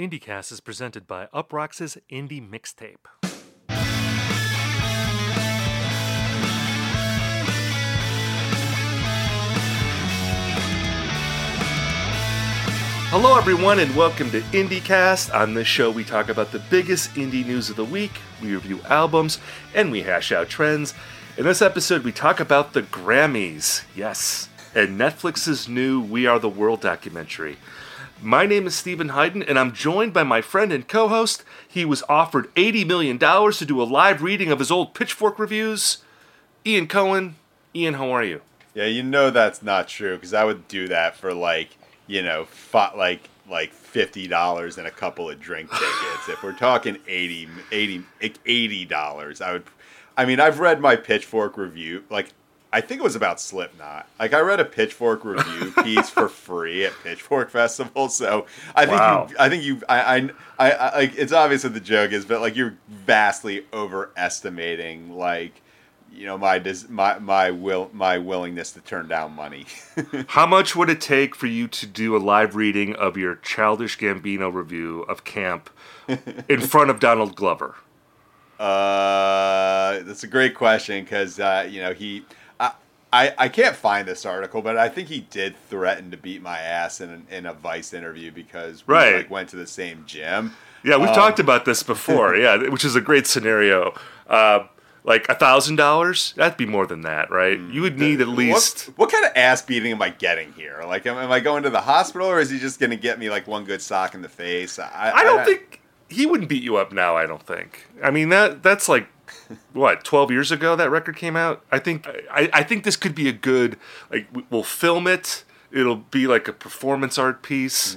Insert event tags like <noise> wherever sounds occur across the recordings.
IndieCast is presented by Uproxx's Indie Mixtape. Hello, everyone, and welcome to IndieCast. On this show, we talk about the biggest indie news of the week, we review albums, and we hash out trends. In this episode, we talk about the Grammys. Yes, and Netflix's new We Are the World documentary. My name is Steven Hyden, and I'm joined by my friend and co host. He was offered $80 million to do a live reading of his old Pitchfork reviews. Ian Cohen. Ian, how are you? Yeah, you know that's not true because I would do that for like you know, fi- like like fifty dollars and a couple of drink tickets. if we're talking 80 80 dollars, I would. I mean, I've read my Pitchfork review. Like, I think it was about Slipknot. Like, I read a Pitchfork review <laughs> piece for free at Pitchfork Festival. So I think Wow. you. I think you. I. I. I, I like. It's obvious what the joke is, but like you're vastly overestimating like. You know my dis- my my will my willingness to turn down money. <laughs> How much would it take for you to do a live reading of your Childish Gambino review of Camp <laughs> in front of Donald Glover? Uh, that's a great question because uh, you know he, I, I, I can't find this article, but I think he did threaten to beat my ass in in a Vice interview because we Right. like went to the same gym. Yeah, we've Um, talked about this before. <laughs> Yeah, which is a great scenario. Uh, like a thousand dollars, that'd be more than that, right? You would need at least. What, what kind of ass beating am I getting here? Like, am, am I going to the hospital, or is he just going to get me like one good sock in the face? I, I don't think he wouldn't beat you up now. I don't think. I mean that that's like what twelve years ago that record came out. I think I, I think this could be a good like we- we'll film it. It'll be like a performance art piece.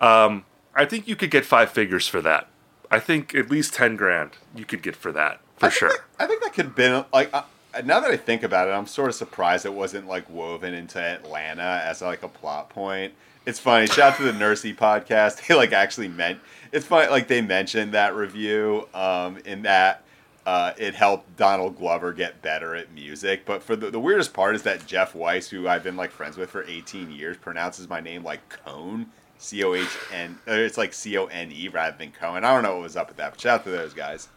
Um, I think you could get five figures for that. I think at least ten grand you could get for that for I sure. that- I think that could have been like. Uh, now that I think about it, I'm sort of surprised it wasn't like woven into Atlanta as like a plot point. It's funny. Shout out to the Nursey podcast. <laughs> They like actually meant. It's funny. Like they mentioned that review um, in that uh, it helped Donald Glover get better at music. But for the, the weirdest part is that Jeff Weiss, who I've been like friends with for 18 years, pronounces my name like Cone. C O H N. It's like C O N E rather than Cohen. I don't know what was up with that. But shout out to those guys.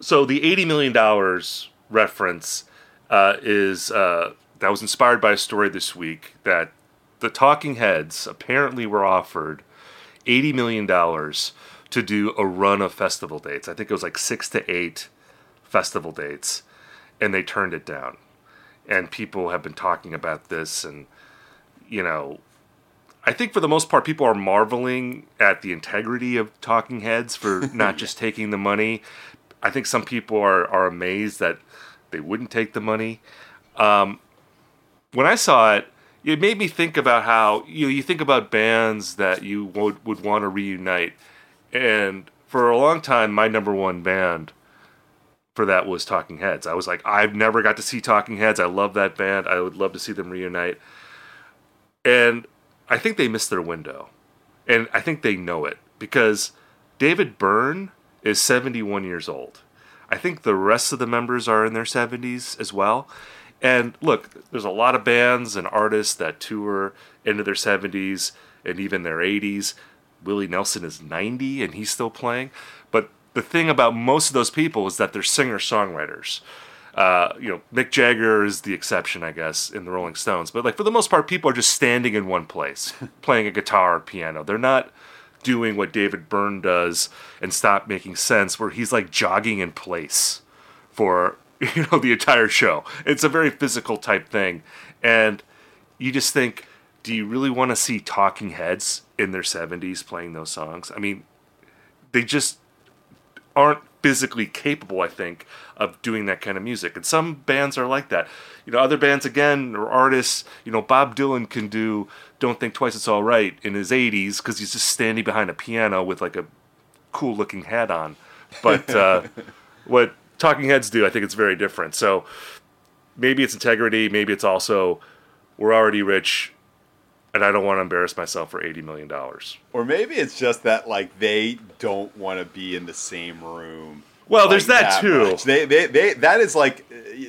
so the eighty million dollars reference uh, is uh, that was inspired by a story this week that the Talking Heads apparently were offered eighty million dollars to do a run of festival dates. I think it was like six to eight festival dates, and they turned it down. And people have been talking about this, and you know, I think for the most part, people are marveling at the integrity of Talking Heads for <laughs> not just taking the money. I think some people are, are amazed that they wouldn't take the money. Um, when I saw it, it made me think about how you know, you think about bands that you would, would want to reunite, and for a long time, my number one band for that was Talking Heads. I was like, I've never got to see Talking Heads. I love that band. I would love to see them reunite. And I think they missed their window. And I think they know it because David Byrne is 71 years old. I think the rest of the members are in their 70s as well. And look, there's a lot of bands and artists that tour into their 70s and even their 80s. Willie Nelson is 90 and he's still playing. But the thing about most of those people is that they're singer songwriters. Uh, you know, Mick Jagger is the exception, I guess, in the Rolling Stones. But like for the most part, people are just standing in one place, <laughs> playing a guitar or piano. They're not doing what David Byrne does and stop making sense, where he's like jogging in place for <laughs> you know the entire show. It's a very physical type thing, and you just think, do you really want to see Talking Heads in their seventies playing those songs? I mean, they just aren't physically capable, I think, of doing that kind of music. And some bands are like that. You know, other bands again or artists, you know, Bob Dylan can do Don't Think Twice It's All Right in his 80s because he's just standing behind a piano with like a cool looking hat on. But uh, <laughs> what Talking Heads do, I think it's very different. So maybe it's integrity, maybe it's also we're already rich and I don't want to embarrass myself for $80 million. Or maybe it's just that like they don't want to be in the same room. Well, there's like, that too. much. They, they they that is like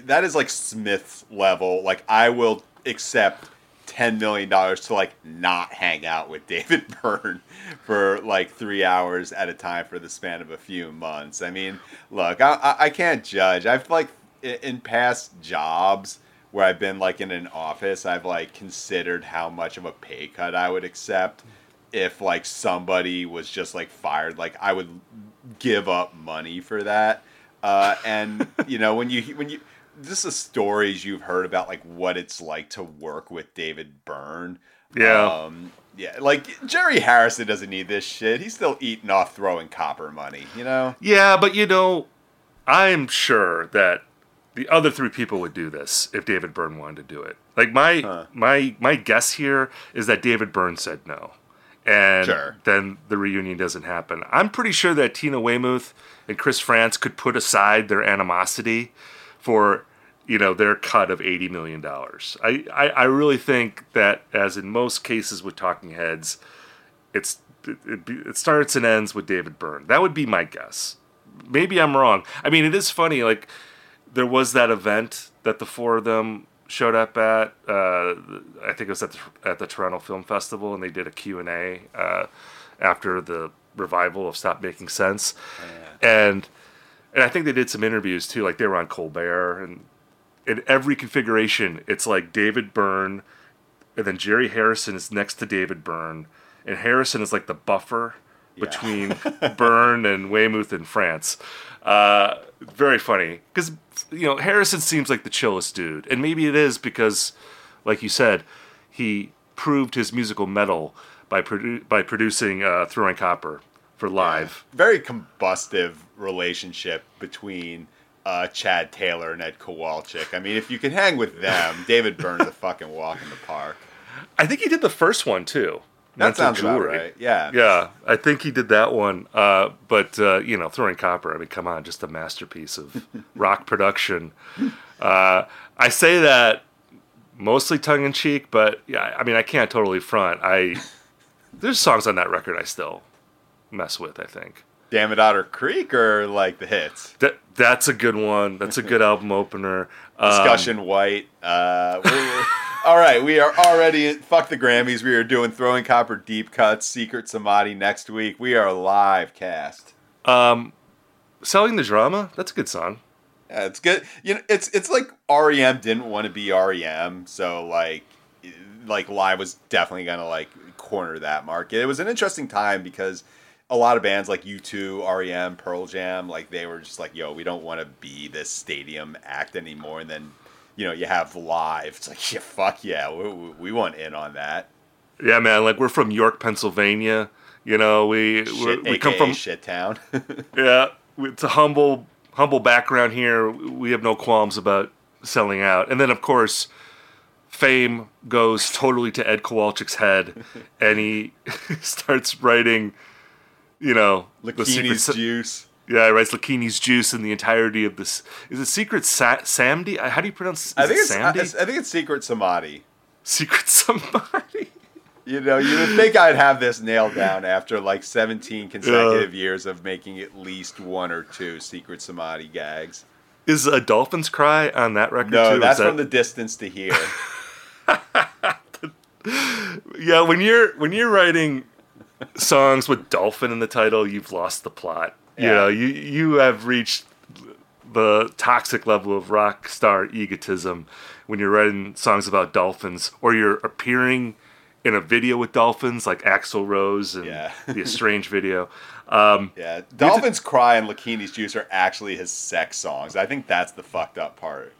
that is like Smith's level. Like I will accept ten million dollars to like not hang out with <laughs> David Byrne for like three hours at a time for the span of a few months. I mean, look, I, I, I can't judge. I've like in past jobs where I've been like in an office, I've like considered how much of a pay cut I would accept if like somebody was just like fired. Like I would give up money for that. Uh, and <laughs> you know when you when you this is stories you've heard about like what it's like to work with David Byrne. Yeah. Um, yeah, like Jerry Harrison doesn't need this shit. He's still eating off throwing copper money, you know? Yeah, but you know, I'm sure that the other three people would do this if David Byrne wanted to do it. Like my huh. my my guess here is that David Byrne said no. And sure. then the reunion doesn't happen. I'm pretty sure that Tina Weymouth and Chris Frantz could put aside their animosity for you know their cut of eighty million dollars. I, I, I really think that as in most cases with Talking Heads, it's it, it, it starts and ends with David Byrne. That would be my guess. Maybe I'm wrong. I mean, it is funny. Like there was that event that the four of them showed up at. Uh, I think it was at the, at the Toronto Film Festival, and they did a Q and A uh, after the revival of Stop Making Sense, oh, yeah. and and I think they did some interviews too. Like they were on Colbert, and in every configuration, it's like David Byrne, and then Jerry Harrison is next to David Byrne, and Harrison is like the buffer yeah. between Byrne and Weymouth and Frantz. Uh, very funny because you know Harrison seems like the chillest dude, and maybe it is because, like you said, he proved his musical mettle by produ- by producing uh, Throwing Copper for live. Yeah. Very combustive relationship between uh, Chad Taylor and Ed Kowalczyk. I mean, if you can hang with them, David Byrne's a fucking walk in the park. <laughs> I think he did the first one too. That sounds jewelry. right. Yeah. Yeah, I think he did that one. Uh, but uh, you know, throwing copper. I mean, come on, just a masterpiece of <laughs> rock production. Uh, I say that mostly tongue in cheek, but yeah, I mean, I can't totally front. I there's songs on that record I still mess with. I think. Dam at Otter Creek, or like the hits. That that's a good one. That's a good <laughs> album opener. Discussion um, White. <laughs> All right, we are already fuck the Grammys. We are doing Throwing Copper deep cuts, Secret Samadhi next week. We are live cast. Um, selling the drama. That's a good song. Yeah, it's good. You know, it's it's like REM didn't want to be REM, so like like live was definitely gonna like corner that market. It was an interesting time because a lot of bands like U2, REM, Pearl Jam, like they were just like, yo, we don't want to be this stadium act anymore. And then, you know, you have live. It's like, <laughs> yeah, fuck yeah, we, we want in on that. Yeah, man. Like we're from York, Pennsylvania. You know, we shit, we come from shit town. <laughs> yeah, it's a humble humble background here. We have no qualms about selling out. And then, of course, fame goes totally to Ed Kowalczyk's head, and he <laughs> starts writing you know, Lakini's juice. Yeah, he writes Lakini's juice in the entirety of this. Is it Secret Sa- Samdi? Uh, how do you pronounce? I think it it's, Samdi? I, I think it's Secret Samadhi. Secret Samadhi. <laughs> You know, you would think I'd have this nailed down after like 17 consecutive yeah. years of making at least one or two Secret Samadhi gags. Is a Dolphin's Cry on that record no, too? that's that... from the distance to here. <laughs> yeah, when you're when you're writing songs with dolphin in the title, you've lost the plot. Yeah. You know, you you have reached the toxic level of rock star egotism when you're writing songs about dolphins or you're appearing in a video with dolphins like Axl Rose and yeah. the <laughs> Estranged video. Um, yeah, Dolphins Cry and Lakini's Juice are actually his sex songs. I think that's the fucked up part.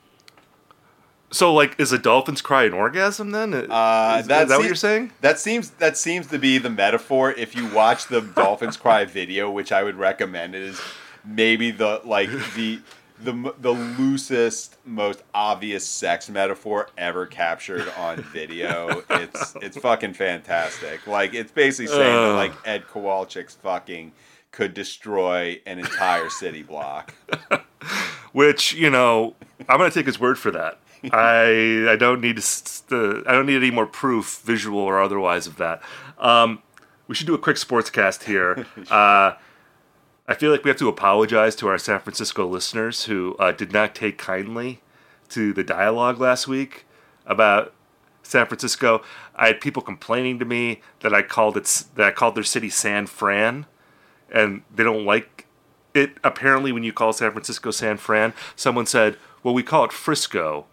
So, like, is a dolphin's cry an orgasm? Then uh, is, that, is that what you're saying? That seems that seems to be the metaphor. If you watch the dolphins cry <laughs> video, which I would recommend, it is maybe the like the the the loosest, most obvious sex metaphor ever captured on video. it's it's fucking fantastic. Like it's basically saying uh. that like Ed Kowalczyk's fucking could destroy an entire city block. <laughs> Which you know, I'm gonna take his word for that. I I don't need to, I don't need any more proof, visual or otherwise, of that. Um, we should do a quick sports cast here. <laughs> Uh, I feel like we have to apologize to our San Francisco listeners who uh, did not take kindly to the dialogue last week about San Francisco. I had people complaining to me that I called it that I called their city San Fran, and they don't like it. Apparently, when you call San Francisco San Fran, someone said, "Well, we call it Frisco,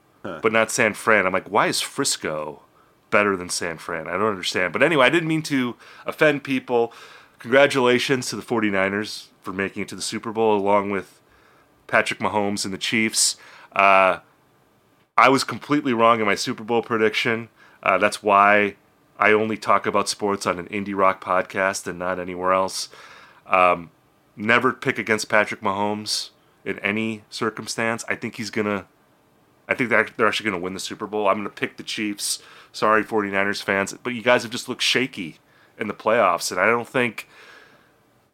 but not San Fran." I'm like, "Why is Frisco better than San Fran?" I don't understand. But anyway, I didn't mean to offend people. Congratulations to the 49ers for making it to the Super Bowl along with Patrick Mahomes and the Chiefs. Uh, I was completely wrong in my Super Bowl prediction. Uh, that's why I only talk about sports on an indie rock podcast and not anywhere else. Um, never pick against Patrick Mahomes in any circumstance. I think he's gonna. I think they're they're actually gonna win the Super Bowl. I'm gonna pick the Chiefs. Sorry, 49ers fans, but you guys have just looked shaky in the playoffs, and I don't think.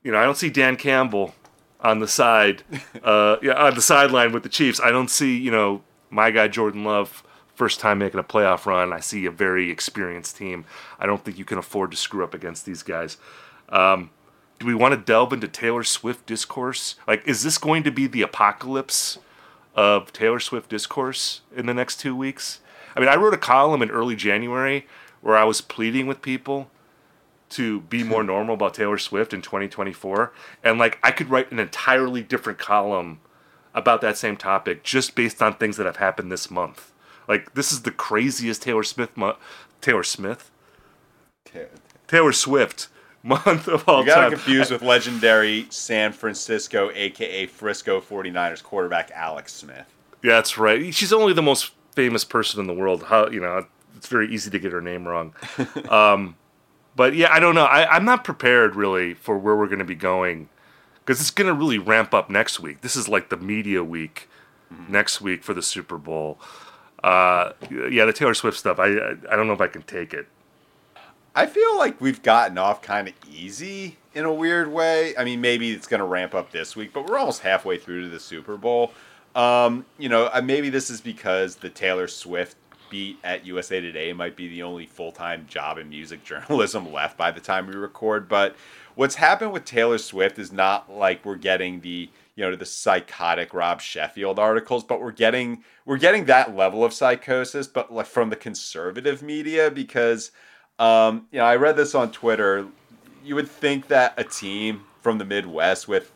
You know, I don't see Dan Campbell on the side, <laughs> uh, yeah, on the sideline with the Chiefs. I don't see you know my guy Jordan Love first time making a playoff run. I see a very experienced team. I don't think you can afford to screw up against these guys. Um, do we want to delve into Taylor Swift discourse? Like, is this going to be the apocalypse of Taylor Swift discourse in the next two weeks? I mean, I wrote a column in early January where I was pleading with people to be more normal about Taylor Swift in 2024. And like, I could write an entirely different column about that same topic just based on things that have happened this month. Like, this is the craziest Taylor Smith month. Taylor Smith? Taylor Swift month of all You got time. confused with legendary San Francisco, aka Frisco 49ers quarterback Alex Smith. Yeah, that's right. She's only the most famous person in the world. How you know? It's very easy to get her name wrong. <laughs> um, but yeah, I don't know. I, I'm not prepared really for where we're going to be going because it's going to really ramp up next week. This is like the media week next week for the Super Bowl. Uh, yeah, the Taylor Swift stuff. I I I don't know if I can take it. I feel like we've gotten off kind of easy in a weird way. I mean, maybe it's going to ramp up this week, but we're almost halfway through to the Super Bowl. Um, you know, uh, maybe this is because the Taylor Swift beat at USA Today might be the only full time job in music <laughs> journalism left by the time we record. But what's happened with Taylor Swift is not like we're getting the you know the psychotic Rob Sheffield articles, but we're getting we're getting that level of psychosis, but like from the conservative media because um, you know I read this on Twitter. You would think that a team from the Midwest with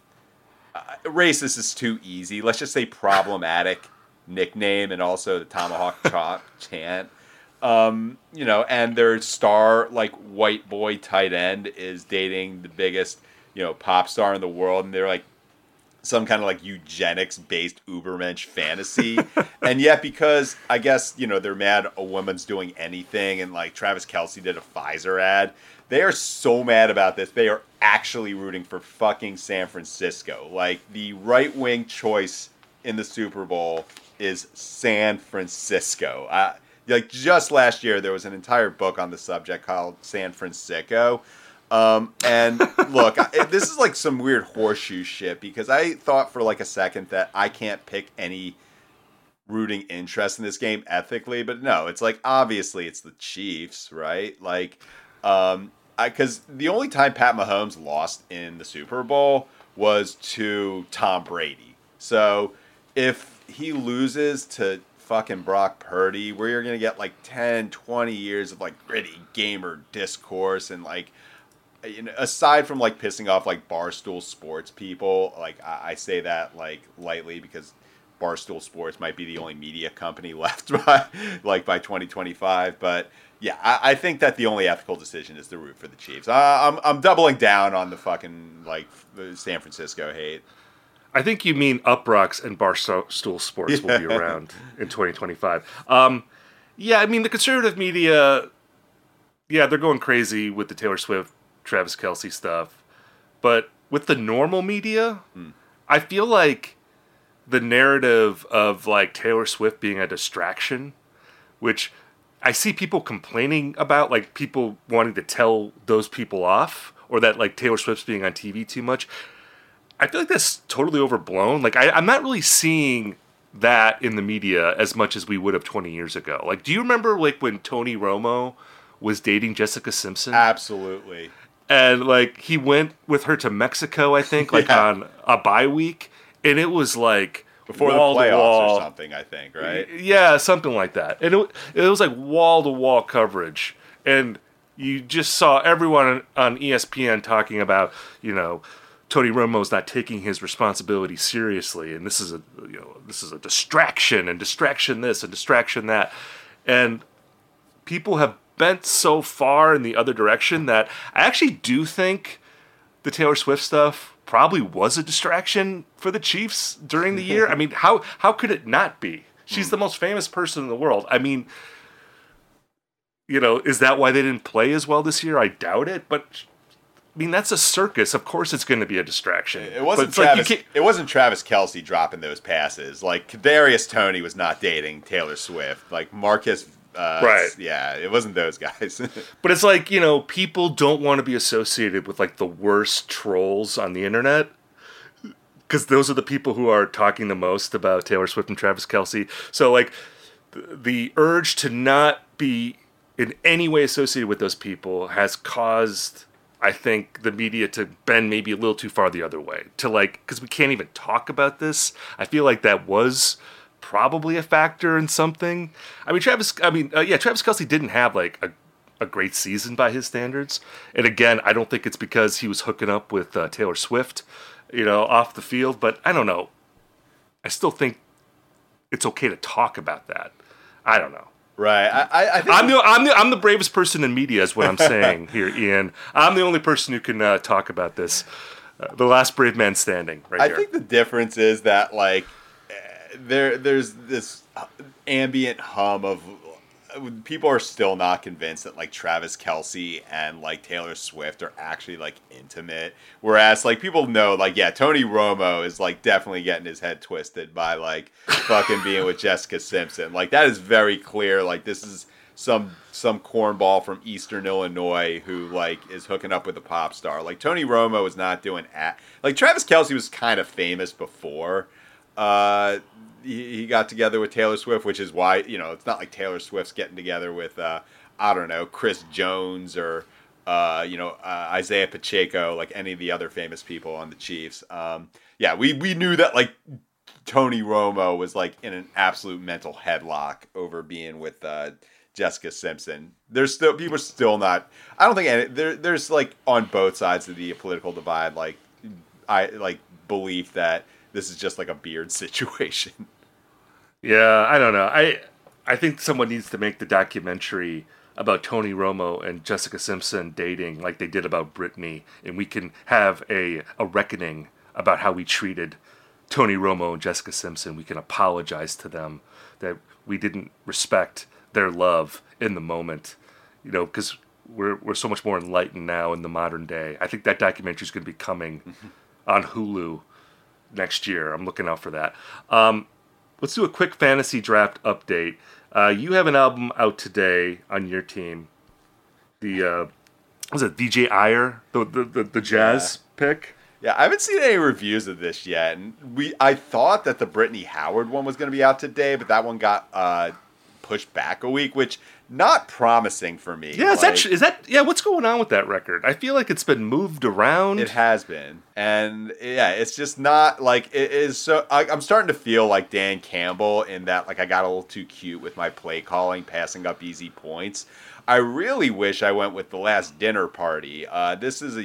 uh, racist is too easy. Let's just say problematic nickname and also the tomahawk <laughs> chop chant. Um, you know, and their star like white boy tight end is dating the biggest you know pop star in the world, and they're like some kind of like eugenics based ubermensch fantasy. <laughs> And yet because i guess you know they're mad a woman's doing anything and like travis kelce did a pfizer ad they are so mad about this they are actually rooting for fucking san francisco. Like the right wing choice in the super bowl is san francisco. Uh, like just last year there was an entire book on the subject called san francisco um, and look, I, this is like some weird horseshoe shit because I thought for like a second that I can't pick any rooting interest in this game ethically, but no, it's like obviously it's the Chiefs, right? Like, um, I because the only time Pat Mahomes lost in the Super Bowl was to Tom Brady. So if he loses to fucking Brock Purdy, we're gonna get like 10, 20 years of like gritty gamer discourse and like you know, aside from like pissing off like barstool sports people, like I, I say that like lightly because barstool sports might be the only media company <laughs> left by like by 2025. But yeah, I, I think that the only ethical decision is to root for the Chiefs. I, I'm I'm doubling down on the fucking like San Francisco hate. I think you mean Uproxx and Barstool Sports will be <laughs> around in 2025. Um, yeah, I mean the conservative media, yeah, they're going crazy with the Taylor Swift, Travis Kelce stuff, but with the normal media, I feel like the narrative of like Taylor Swift being a distraction, which I see people complaining about, like people wanting to tell those people off, or that like Taylor Swift's being on TV too much. I feel like that's totally overblown. Like I, I'm not really seeing that in the media as much as we would have 20 years ago. Like, do you remember like when Tony Romo was dating Jessica Simpson? Absolutely. And like he went with her to Mexico, I think, like Yeah. on a bye week, and it was like before the playoffs wall. or something. I think right. Yeah, something like that. And it, it was like wall to wall coverage. And you just saw everyone on, ESPN talking about, you know, Tony Romo's not taking his responsibility seriously, and this is a you know this is a distraction and distraction this and distraction that, and people have bent so far in the other direction that I actually do think the Taylor Swift stuff probably was a distraction for the Chiefs during the <laughs> year. I mean, how how could it not be? She's hmm. the most famous person in the world. I mean, you know, is that why they didn't play as well this year? I doubt it, but I mean, that's a circus. Of course, it's going to be a distraction. It wasn't it's like Travis. it wasn't Travis Kelce dropping those passes. Like Kadarius Toney was not dating Taylor Swift. Like Marcus. Uh, Right. Yeah, it wasn't those guys. <laughs> But it's like, you know, people don't want to be associated with like the worst trolls on the internet. Because those are the people who are talking the most about Taylor Swift and Travis Kelce. So, like, th- the urge to not be in any way associated with those people has caused, I think, the media to bend maybe a little too far the other way. To like, because we can't even talk about this. I feel like that was probably a factor in something. I mean, Travis. I mean, uh, yeah, Travis Kelce didn't have like a, a great season by his standards. And again, I don't think it's because he was hooking up with uh, Taylor Swift, you know, off the field. But I don't know. I still think it's okay to talk about that. I don't know. right. I, I, I'm the, I'm the I'm the bravest person in media, is what I'm saying <laughs> here, Ian. I'm the only person who can uh, talk about this. Uh, the last brave man standing, right I here. think the difference is that like there there's this ambient hum of people are still not convinced that like Travis Kelce and like Taylor Swift are actually like intimate. Whereas like people know like yeah, Tony Romo is like definitely getting his head twisted by like fucking being with Jessica Simpson. Like that is very clear. Like this is some some cornball from Eastern Illinois who like is hooking up with a pop star. Like Tony Romo is not doing at like Travis Kelsey was kind of famous before. Uh, he, he got together with Taylor Swift, which is why you know it's not like Taylor Swift's getting together with uh, I don't know Chris Jones or uh, you know uh, Isaiah Pacheco, like any of the other famous people on the Chiefs. Um, yeah, we we knew that like Tony Romo was like in an absolute mental headlock over being with uh, Jessica Simpson. There's still people are still not. I don't think any, there there's like on both sides of the political divide like I like belief that this is just like a beard <laughs> situation. Yeah, I don't know. I I think someone needs to make the documentary about Tony Romo and Jessica Simpson dating like they did about Britney, and we can have a a reckoning about how we treated Tony Romo and Jessica Simpson. We can apologize to them that we didn't respect their love in the moment, you know, because we're we're so much more enlightened now in the modern day. I think that documentary is going to be coming on Hulu next year. I'm looking out for that. Um, let's do a quick fantasy draft update. Uh, you have an album out today on your team. The uh, was it Vijay Iyer, the the, the, the jazz pick? Yeah, I haven't seen any reviews of this yet, and we I thought that the Brittany Howard one was going to be out today, but that one got uh, pushed back a week, which not promising for me. Yeah, is Like, that is that yeah? What's going on with that record? I feel like it's been moved around. It has been, and yeah, it's just not like it is. So I, I'm starting to feel like Dan Campbell in that like I got a little too cute with my play calling, passing up easy points. I really wish I went with the last dinner party. Uh, this is a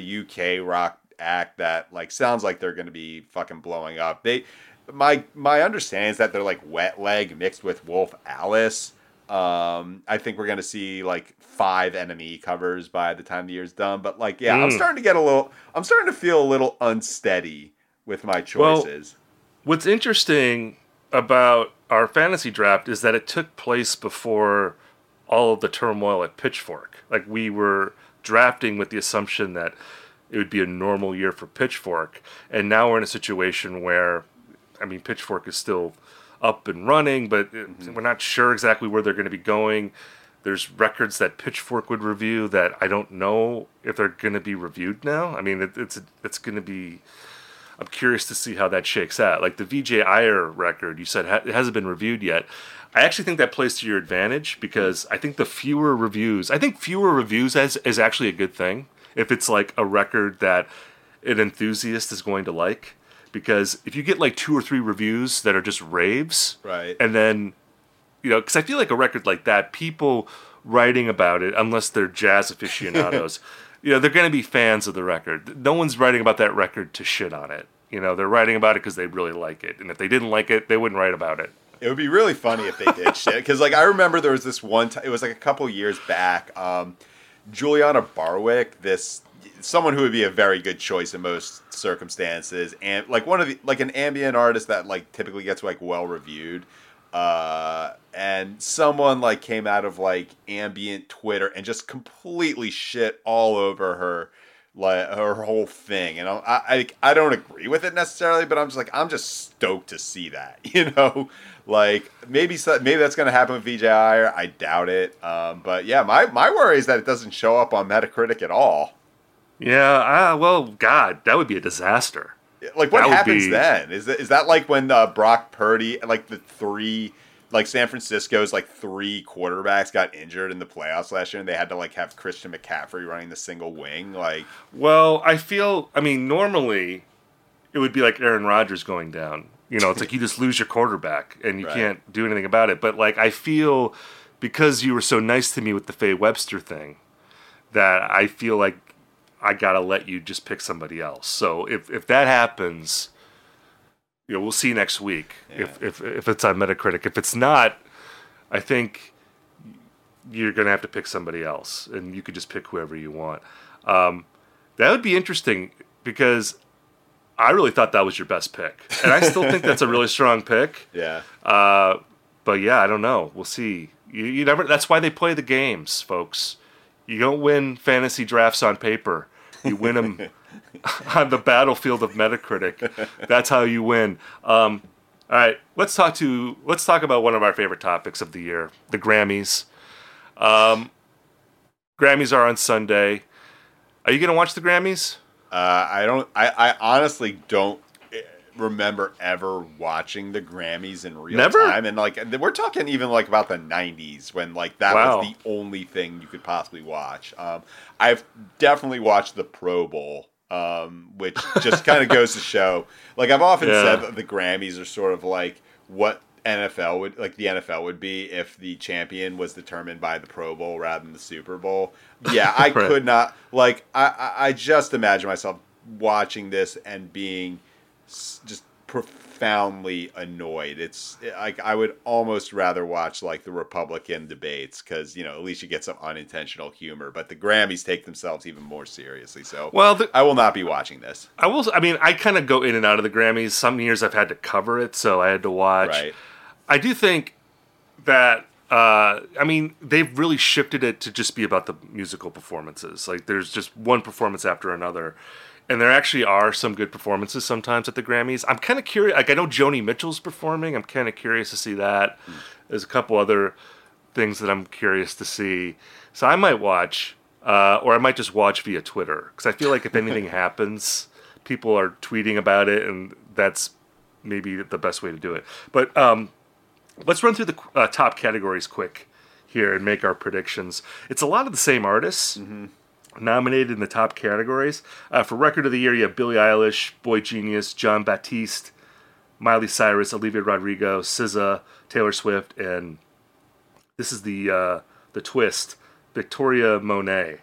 UK rock act that like sounds like they're going to be fucking blowing up. They, my my understanding is that they're like wet leg mixed with Wolf Alice. Um, I think we're gonna see like five enemy covers by the time the year's done. But like, yeah, I'm Mm. starting to get a little. I'm starting to feel a little unsteady with my choices. Well, choices. What's interesting about our fantasy draft is that it took place before all of the turmoil at Pitchfork. Like we were drafting with the assumption that it would be a normal year for Pitchfork, and now we're in a situation where, I mean, Pitchfork is still up and running, but it- we're not sure exactly where they're going to be going. There's records that Pitchfork would review that I don't know if they're going to be reviewed now. I mean, it, it's it's going to be. I'm curious to see how that shakes out. Like the Vijay Iyer record, you said ha- it hasn't been reviewed yet. I actually think that plays to your advantage because I think the fewer reviews, I think fewer reviews is, is actually a good thing if it's like a record that an enthusiast is going to like. Because if you get like two or three reviews that are just raves, Right. and then you know, because I feel like a record like that, people writing about it, unless they're jazz aficionados, <laughs> you know, they're going to be fans of the record. No one's writing about that record to shit on it. You know, they're writing about it because they really like it, and if they didn't like it, they wouldn't write about it. It would be really funny if they did shit. Because like I remember there was this one time. It was like a couple years back. Um, Julianna Barwick, this someone who would be a very good choice in most circumstances, and like one of the like an ambient artist that like typically gets like well reviewed. Uh, and someone like came out of like ambient Twitter and just completely shit all over her like her whole thing and I, I i don't agree with it necessarily but i'm just like i'm just stoked to see that <laughs> you know like maybe maybe that's to happen with Vijay Iyer. i doubt it um, but yeah my my worry is that it doesn't show up on metacritic at all Yeah, ah, well, God, that would be a disaster. like what That happens be- then is that, is that like when uh, brock purdy like the three like san francisco's like three quarterbacks got injured in the playoffs last year and they had to like have christian mccaffrey running the single wing like Well, I feel, I mean, normally it would be like Aaron Rodgers going down. You know, it's like you just lose your quarterback and you Right. can't do anything about it. But like, I feel because you were so nice to me with the Faye Webster thing that I feel like I gotta let you just pick somebody else. So if if that happens, you know, we'll see next week if if if it's on Metacritic. If it's not, I think you're gonna have to pick somebody else, and you could just pick whoever you want. Um, that would be interesting because I really thought that was your best pick, and I still think that's a really strong pick. <laughs> yeah Uh, but yeah, I don't know. We'll see. You, you never. That's why they play the games, folks. You don't win fantasy drafts on paper. You win them <laughs> on the battlefield of Metacritic. That's how you win. Um, all right, let's talk to let's talk about one of our favorite topics of the year, the Grammys. Um, Grammys are on Sunday. Are you gonna watch the Grammys? Uh, I don't. I, I honestly don't remember ever watching the Grammys in real Never? time, and like we're talking even like about the '90s when like that Wow. was the only thing you could possibly watch. Um, I've definitely watched the Pro Bowl, um, which just kind of <laughs> goes to show. Like I've often Yeah. said that the Grammys are sort of like what NFL would like the NFL would be if the champion was determined by the Pro Bowl rather than the Super Bowl. Yeah, <laughs> I Right. could not like I, I just imagine myself watching this and being just profoundly annoyed. It's like I would almost rather watch like the Republican debates because you know at least you get some unintentional humor. But the Grammys take themselves even more seriously. So Well, the, I will not be watching this. I will. I mean, I kind of go in and out of the Grammys. Some years I've had to cover it, so I had to watch. Right. I do think that. Uh, I mean, they've really shifted it to just be about the musical performances. Like, there's just one performance after another, and there actually are some good performances sometimes at the Grammys. I'm kind of curious. Like, I know Joni Mitchell's performing. I'm kind of curious to see that. There's a couple other things that I'm curious to see. So I might watch, uh, or I might just watch via Twitter because I feel like if anything <laughs> happens, people are tweeting about it, and that's maybe the best way to do it. But um, let's run through the uh, top categories quick here and make our predictions. It's a lot of the same artists nominated in the top categories. Uh, for record of the year, you have Billie Eilish, Boy Genius, Jon Batiste, Miley Cyrus, Olivia Rodrigo, SZA, Taylor Swift, and this is the uh, the twist, Victoria Monet,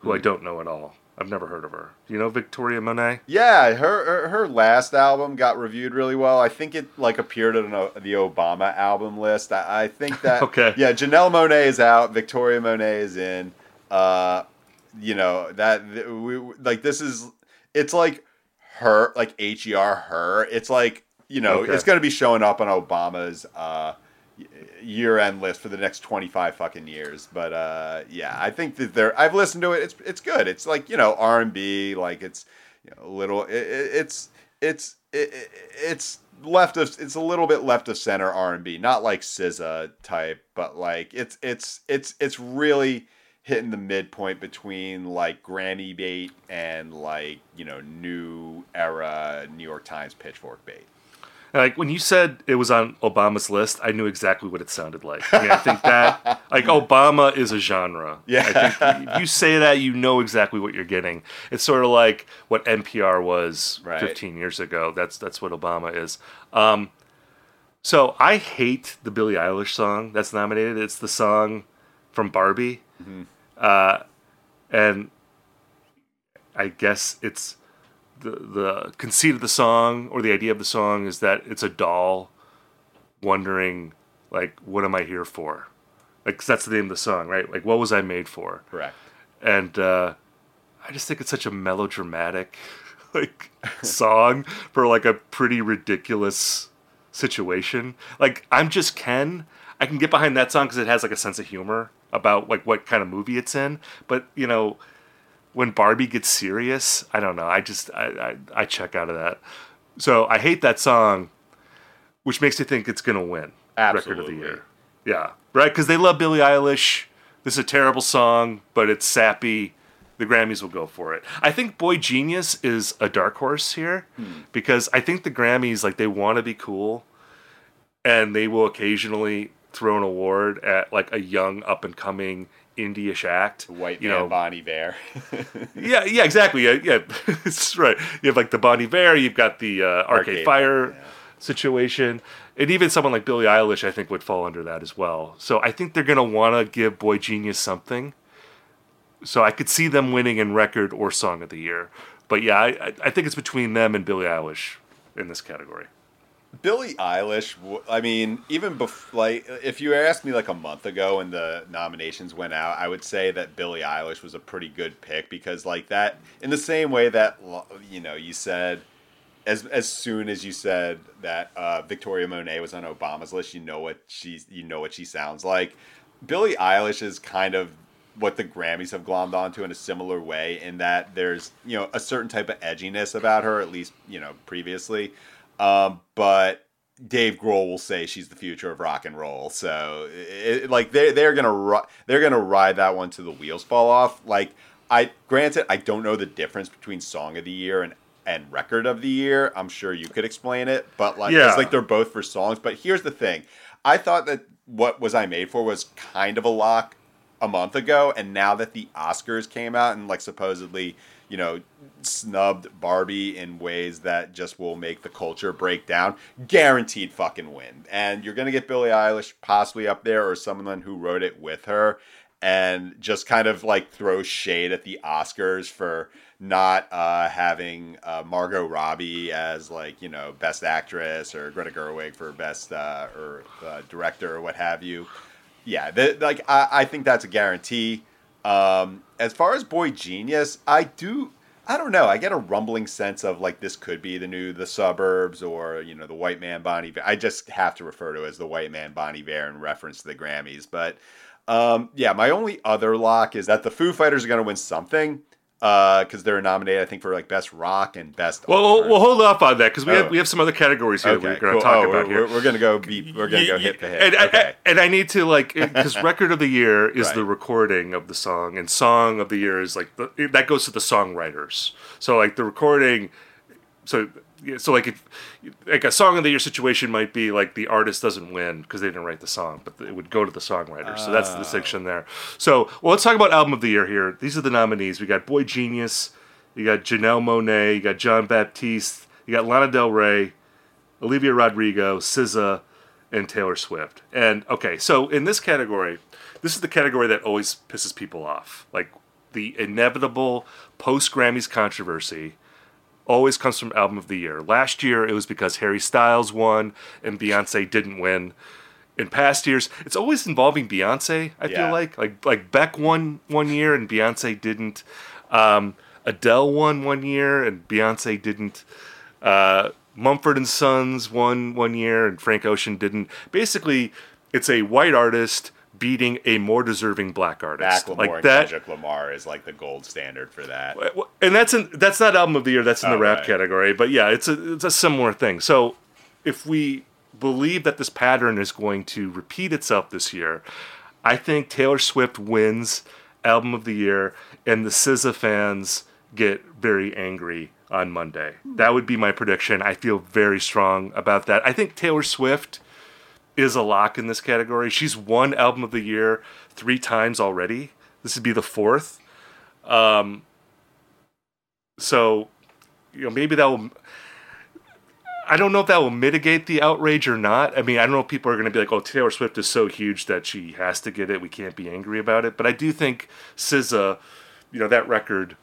who I don't know at all. I've never heard of her. Do you know Victoria Monet? Yeah, her, her her last album got reviewed really well. I think it like appeared on the Obama album list. I, I think that <laughs> Okay. Yeah, Janelle Monáe is out. Victoria Monet is in. Uh, you know that we like this is it's like her like her her. It's like you know Okay. it's going to be showing up on Obama's uh year end list for the next 25 fucking years but uh yeah i think that they're i've listened to it it's it's good it's like you know r&b like it's you know, a little it, it, it's it's it, it- it's left of it's a little bit left of center r&b not like SZA type but like it's it's it's it's really hitting the midpoint between like Grammy bait and like you know new era new york times pitchfork bait Like when you said it was on Obama's list, I knew exactly what it sounded like. I, mean, I think that <laughs> like Obama is a genre. Yeah. I think if you say that, you know exactly what you're getting. It's sort of like what NPR was Right. 15 years ago. That's that's what Obama is. Um, so I hate the Billie Eilish song that's nominated. It's the song from Barbie, uh, and I guess it's the the conceit of the song or the idea of the song is that it's a doll wondering like what am I here for? Like 'cause that's the name of the song, right? Like what was I made for? Correct. And uh, I just think it's such a melodramatic <laughs> like song for like a pretty ridiculous situation. Like I'm just Ken. I can get behind that song because it has like a sense of humor about like what kind of movie it's in. But you know, when Barbie gets serious, I don't know. I just I I, I check out of that. So I hate that song, which makes me think it's gonna win record of the year. Yeah, right. Because they love Billie Eilish. This is a terrible song, but it's sappy. The Grammys will go for it. I think Boygenius is a dark horse here hmm. because I think the Grammys like they want to be cool, and they will occasionally throw an award at like a young up and coming indie-ish act. White you man know, Bon Iver. <laughs> yeah, yeah, exactly. Yeah, yeah, <laughs> it's right. You have like the Bon Iver. You've got the uh, Arcade, Arcade Fire yeah. situation, and even someone like Billie Eilish, I think, would fall under that as well. So I think they're gonna want to give Boygenius something. So I could see them winning in record or song of the year. But yeah, I, I- I think it's between them and Billie Eilish in this category. Billie Eilish. I mean, even bef- like if you asked me like a month ago when the nominations went out, I would say that Billie Eilish was a pretty good pick because like that in the same way that you know you said as as soon as you said that uh, Victoria Monet was on Obama's list, you know what she's you know what she sounds like. Billie Eilish is kind of what the Grammys have glommed onto in a similar way in that there's you know a certain type of edginess about her, at least you know previously. Um, but Dave Grohl will say she's the future of rock and roll. So it, like they they're gonna ri- they're gonna ride that one to the wheels fall off. Like I granted I don't know the difference between song of the year and and record of the year. I'm sure you could explain it, but like Yeah. it's like they're both for songs. But here's the thing: I thought that what was I made for was kind of a lock a month ago, and now that the Oscars came out and like supposedly, you know, snubbed Barbie in ways that just will make the culture break down, guaranteed fucking win. And you're gonna get Billie Eilish possibly up there or someone who wrote it with her. And just kind of like throw shade at the Oscars for not uh, having uh, Margot Robbie as like you know best actress or Greta Gerwig for best uh, or uh, director or what have you yeah, the, like I, I think that's a guarantee. Um, as far as Boygenius, I do. I don't know. I get a rumbling sense of like this could be the new The Suburbs or you know the White Man Bonnie. I just have to refer to as the White Man Bon Iver in reference to the Grammys. But um, yeah, my only other lock is that the Foo Fighters are going to win something Uh, because they're nominated, I think, for like best rock and best. Well, we'll, we'll hold off on that because we Oh. have we have some other categories here we're going to cool. talk Oh, about we're, here. We're, we're gonna go be. We're gonna go Y- hit the hit. And, I- okay. I, and I need to like because <laughs> record of the year is the recording of the song, and song of the year is like the, that goes to the songwriters. So like the recording, so so like if like a song of the year situation might be like the artist doesn't win because they didn't write the song, but it would go to the songwriter. So that's the distinction there. So well, let's talk about album of the year here. These are the nominees. We got Boygenius, you got Janelle Monáe, you got Jon Batiste, you got Lana Del Rey, Olivia Rodrigo, SZA, and Taylor Swift. And okay, so in this category, this is the category that always pisses people off. Like the inevitable post Grammys controversy always comes from album of the year. Last year it was because Harry Styles won and Beyonce didn't win. In past years, it's always involving Beyonce. I Yeah. feel like like like Beck won one year and Beyonce didn't. Um, Adele won one year and Beyonce didn't. Uh, Mumford and Sons won one year and Frank Ocean didn't. Basically, it's a white artist beating a more deserving black artist. Macklemore like and that. Kendrick Lamar is like the gold standard for that. And that's in, that's not album of the year. That's in the Oh, rap right. category. But yeah, it's a it's a similar thing. So if we believe that this pattern is going to repeat itself this year, I think Taylor Swift wins album of the year, and the SZA fans get very angry on Monday. That would be my prediction. I feel very strong about that. I think Taylor Swift is a lock in this category. She's won album of the year three times already. This would be the fourth. Um, so, you know, maybe that will. I don't know if that will mitigate the outrage or not. I mean, I don't know if people are going to be like, "Oh, Taylor Swift is so huge that she has to get it. We can't be angry about it." But I do think SZA, you know, that record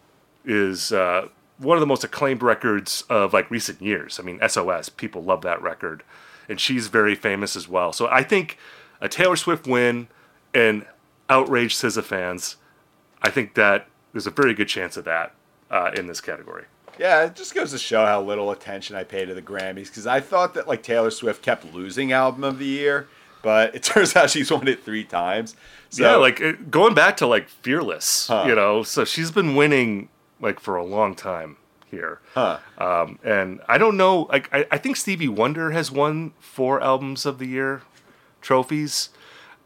is uh, one of the most acclaimed records of like recent years. I mean, SOS, people love that record, and she's very famous as well. So I think a Taylor Swift win and outraged SZA fans, I think that there's a very good chance of that uh, in this category. Yeah, it just goes to show how little attention I pay to the Grammys because I thought that like Taylor Swift kept losing album of the year, but it <laughs> turns out she's won it three times. So, yeah, like it, going back to like Fearless, huh. you know, so she's been winning like for a long time here. Huh. Um, and I don't know, like I, I think Stevie Wonder has won four albums of the year trophies.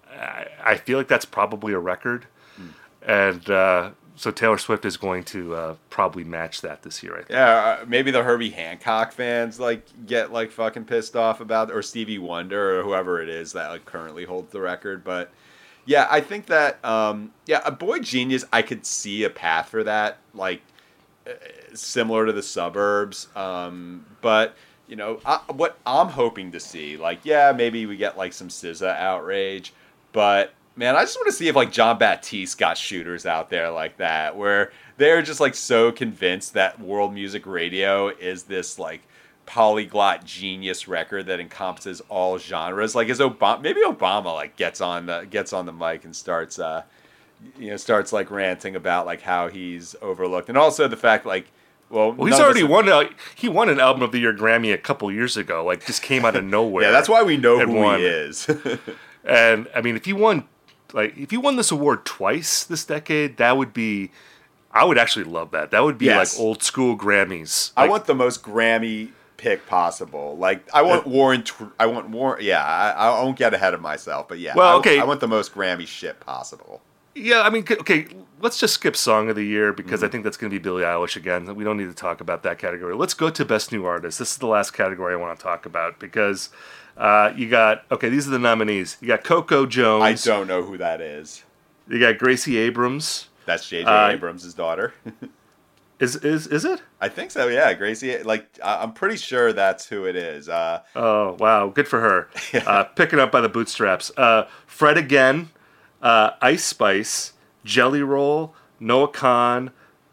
I, I feel like that's probably a record. Hmm. And uh, so Taylor Swift is going to uh, probably match that this year. I think. Yeah, uh, maybe the Herbie Hancock fans like get like fucking pissed off about, or Stevie Wonder or whoever it is that like currently holds the record. But yeah, I think that um, yeah, a Boygenius. I could see a path for that, like similar to the suburbs. Um, but you know, I, what I'm hoping to see, like yeah, maybe we get like some SZA outrage, but man, I just want to see if like Jon Batiste got shooters out there like that, where they're just like so convinced that world music radio is this like polyglot genius record that encompasses all genres. Like is Obama maybe Obama like gets on the gets on the mic and starts uh you know starts like ranting about like how he's overlooked and also the fact like well, well he's already won. A, he won an album of the year Grammy a couple years ago. Like just came out of <laughs> nowhere. yeah, that's why we know who won. he is. <laughs> and I mean, if he won like if you won this award twice this decade, that would be I would actually love that. That would be yes. like old school Grammys. Like, I want the most Grammy pick possible. Like I want uh, Warren. I want Warren. Yeah, I, I won't get ahead of myself, but yeah. Well, okay. I, I want the most Grammy shit possible. Yeah, I mean, okay, let's just skip Song of the Year because mm-hmm. I think that's going to be Billie Eilish again. We don't need to talk about that category. Let's go to Best New Artist. This is the last category I want to talk about because uh, you got okay. These are the nominees. You got Coco Jones. I don't know who that is. You got Gracie Abrams. That's J.J. Uh, Abrams' daughter. <laughs> is is is it? I think so. Yeah, Gracie. Like I'm pretty sure that's who it is. Uh, oh wow, good for her. <laughs> uh, picking up by the bootstraps. Uh, Fred again. Uh, Ice Spice, Jelly Roll, Noah Kahan,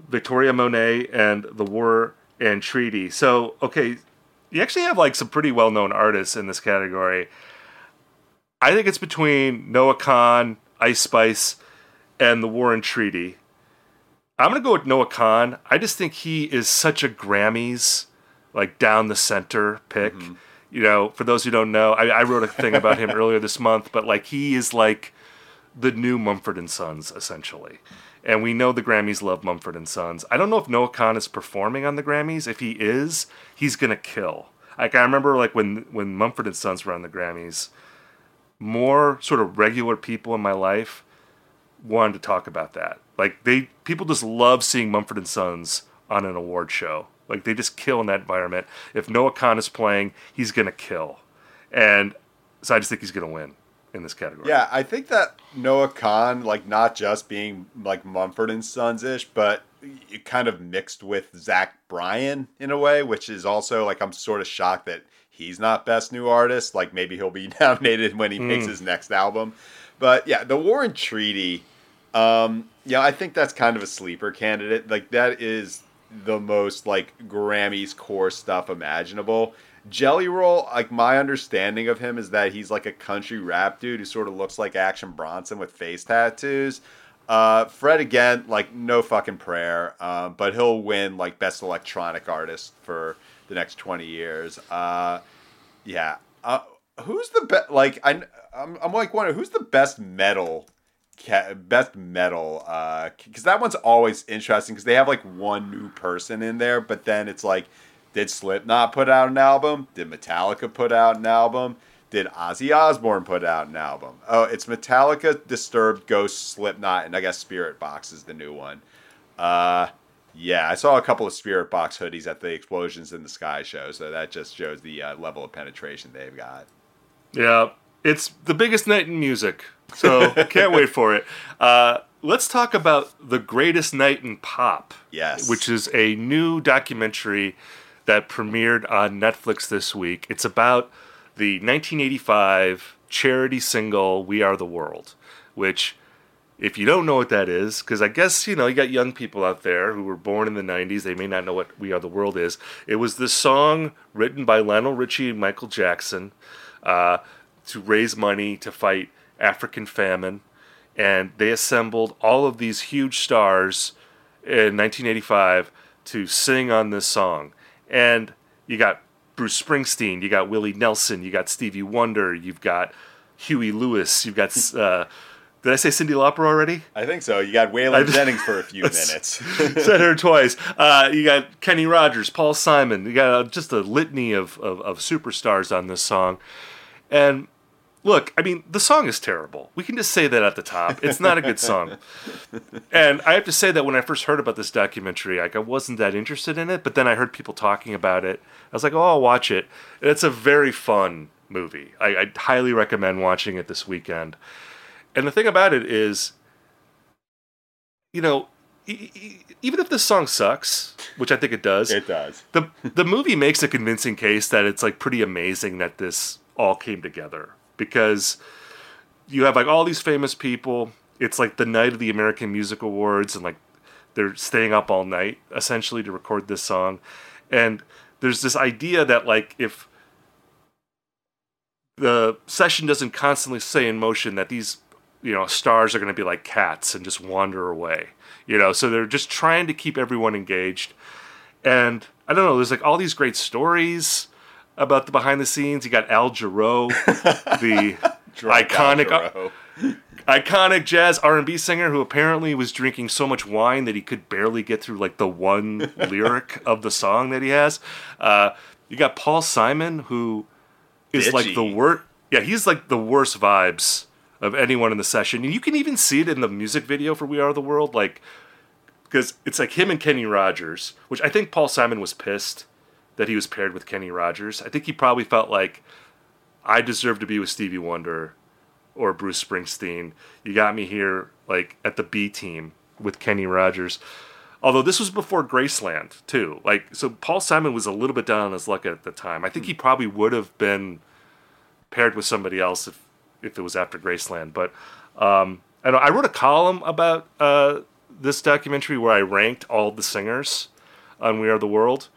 Victoria Monet, and The War and Treaty. So okay, you actually have like some pretty well known artists in this category. I think it's between Noah Kahan, Ice Spice, and the War and Treaty. I'm gonna go with Noah Kahan. I just think he is such a Grammys like down the center pick. Mm-hmm. You know, for those who don't know, I, I wrote a thing about him <laughs> earlier this month, but like he is like the new Mumford and Sons essentially and we know the Grammys love Mumford and Sons. I don't know if Noah Kahan is performing on the Grammys. If he is, he's gonna kill. Like I remember, like when when Mumford and Sons were on the Grammys, more sort of regular people in my life wanted to talk about that. Like they people just love seeing Mumford and Sons on an award show. Like they just kill in that environment. If Noah Kahan is playing, he's gonna kill, and so I just think he's gonna win in this category. Yeah, I think that Noah Kahan, like not just being like Mumford and Sons ish, but kind of mixed with Zach Bryan in a way, which is also like I'm sort of shocked that he's not best new artist. Like maybe he'll be <laughs> nominated when he mm. his next album. But yeah, the War and Treaty. Um, yeah, I think that's kind of a sleeper candidate. Like that is the most like Grammys core stuff imaginable. Jelly Roll, like my understanding of him is that he's like a country rap dude who sort of looks like Action Bronson with face tattoos. Uh, Fred again, like no fucking prayer, uh, but he'll win like best electronic artist for the next twenty years. Uh, yeah, uh, who's the best? Like I, I'm, I'm like wondering who's the best metal, best metal? Because uh, that one's always interesting because they have like one new person in there, but then it's like did Slipknot put out an album? Did Metallica put out an album? Did Ozzy Osbourne put out an album? Oh, it's Metallica, Disturbed, Ghost, Slipknot, and I guess Spiritbox is the new one. Uh, Yeah, I saw a couple of Spiritbox hoodies at the Explosions in the Sky show, so that just shows the uh, level of penetration they've got. Yeah, it's the biggest night in music, so <laughs> can't wait for it. Uh, let's talk about the greatest night in pop. Yes. which is a new documentary that premiered on Netflix this week. It's about the 1985 charity single "We Are the World," which if you don't know what that is, because I guess, you know, you got young people out there who were born in the 90s, they may not know what We Are the World is. It was this song written by Lionel Richie and Michael Jackson uh, to raise money to fight African famine. And they assembled all of these huge stars in 1985 to sing on this song. And you got Bruce Springsteen, you got Willie Nelson, you got Stevie Wonder, you've got Huey Lewis, you've got. Uh, did I say Cyndi Lauper already? I think so. You got Waylon Jennings for a few <laughs> minutes. <laughs> Said her twice. Uh, you got Kenny Rogers, Paul Simon. You got uh, just a litany of, of, of superstars on this song. And look, I mean, the song is terrible. We can just say that at the top. It's not a good song. And I have to say that when I first heard about this documentary, like I wasn't that interested in it, but then I heard people talking about it. I was like, oh, I'll watch it. And it's a very fun movie. I, I highly recommend watching it this weekend. And the thing about it is, you know, even if this song sucks, which I think it does, it does. the the movie makes a convincing case that it's like pretty amazing that this all came together because you have like all these famous people. It's like the night of the American Music Awards, and like they're staying up all night essentially to record this song. And there's this idea that like if the session doesn't constantly stay in motion, that these you know stars are going to be like cats and just wander away. You know, so they're just trying to keep everyone engaged. And I don't know, there's like all these great stories about the behind the scenes. You got Al Jarreau, <laughs> the iconic Al Jarreau. iconic jazz R&B singer who apparently was drinking so much wine that he could barely get through like the one <laughs> lyric of the song that he has. Uh, you got Paul Simon who is like the worst. Yeah, he's like the worst vibes of anyone in the session, and you can even see it in the music video for "We Are the World." Like, because it's like him and Kenny Rogers, which I think Paul Simon was pissed that he was paired with Kenny Rogers. I think he probably felt like I deserve to be with Stevie Wonder or Bruce Springsteen. You got me here like at the B team with Kenny Rogers. Although this was before Graceland too. Like so Paul Simon was a little bit down on his luck at the time. I think he probably would have been paired with somebody else if if it was after Graceland. But um I know I wrote a column about uh this documentary where I ranked all the singers on We Are the World.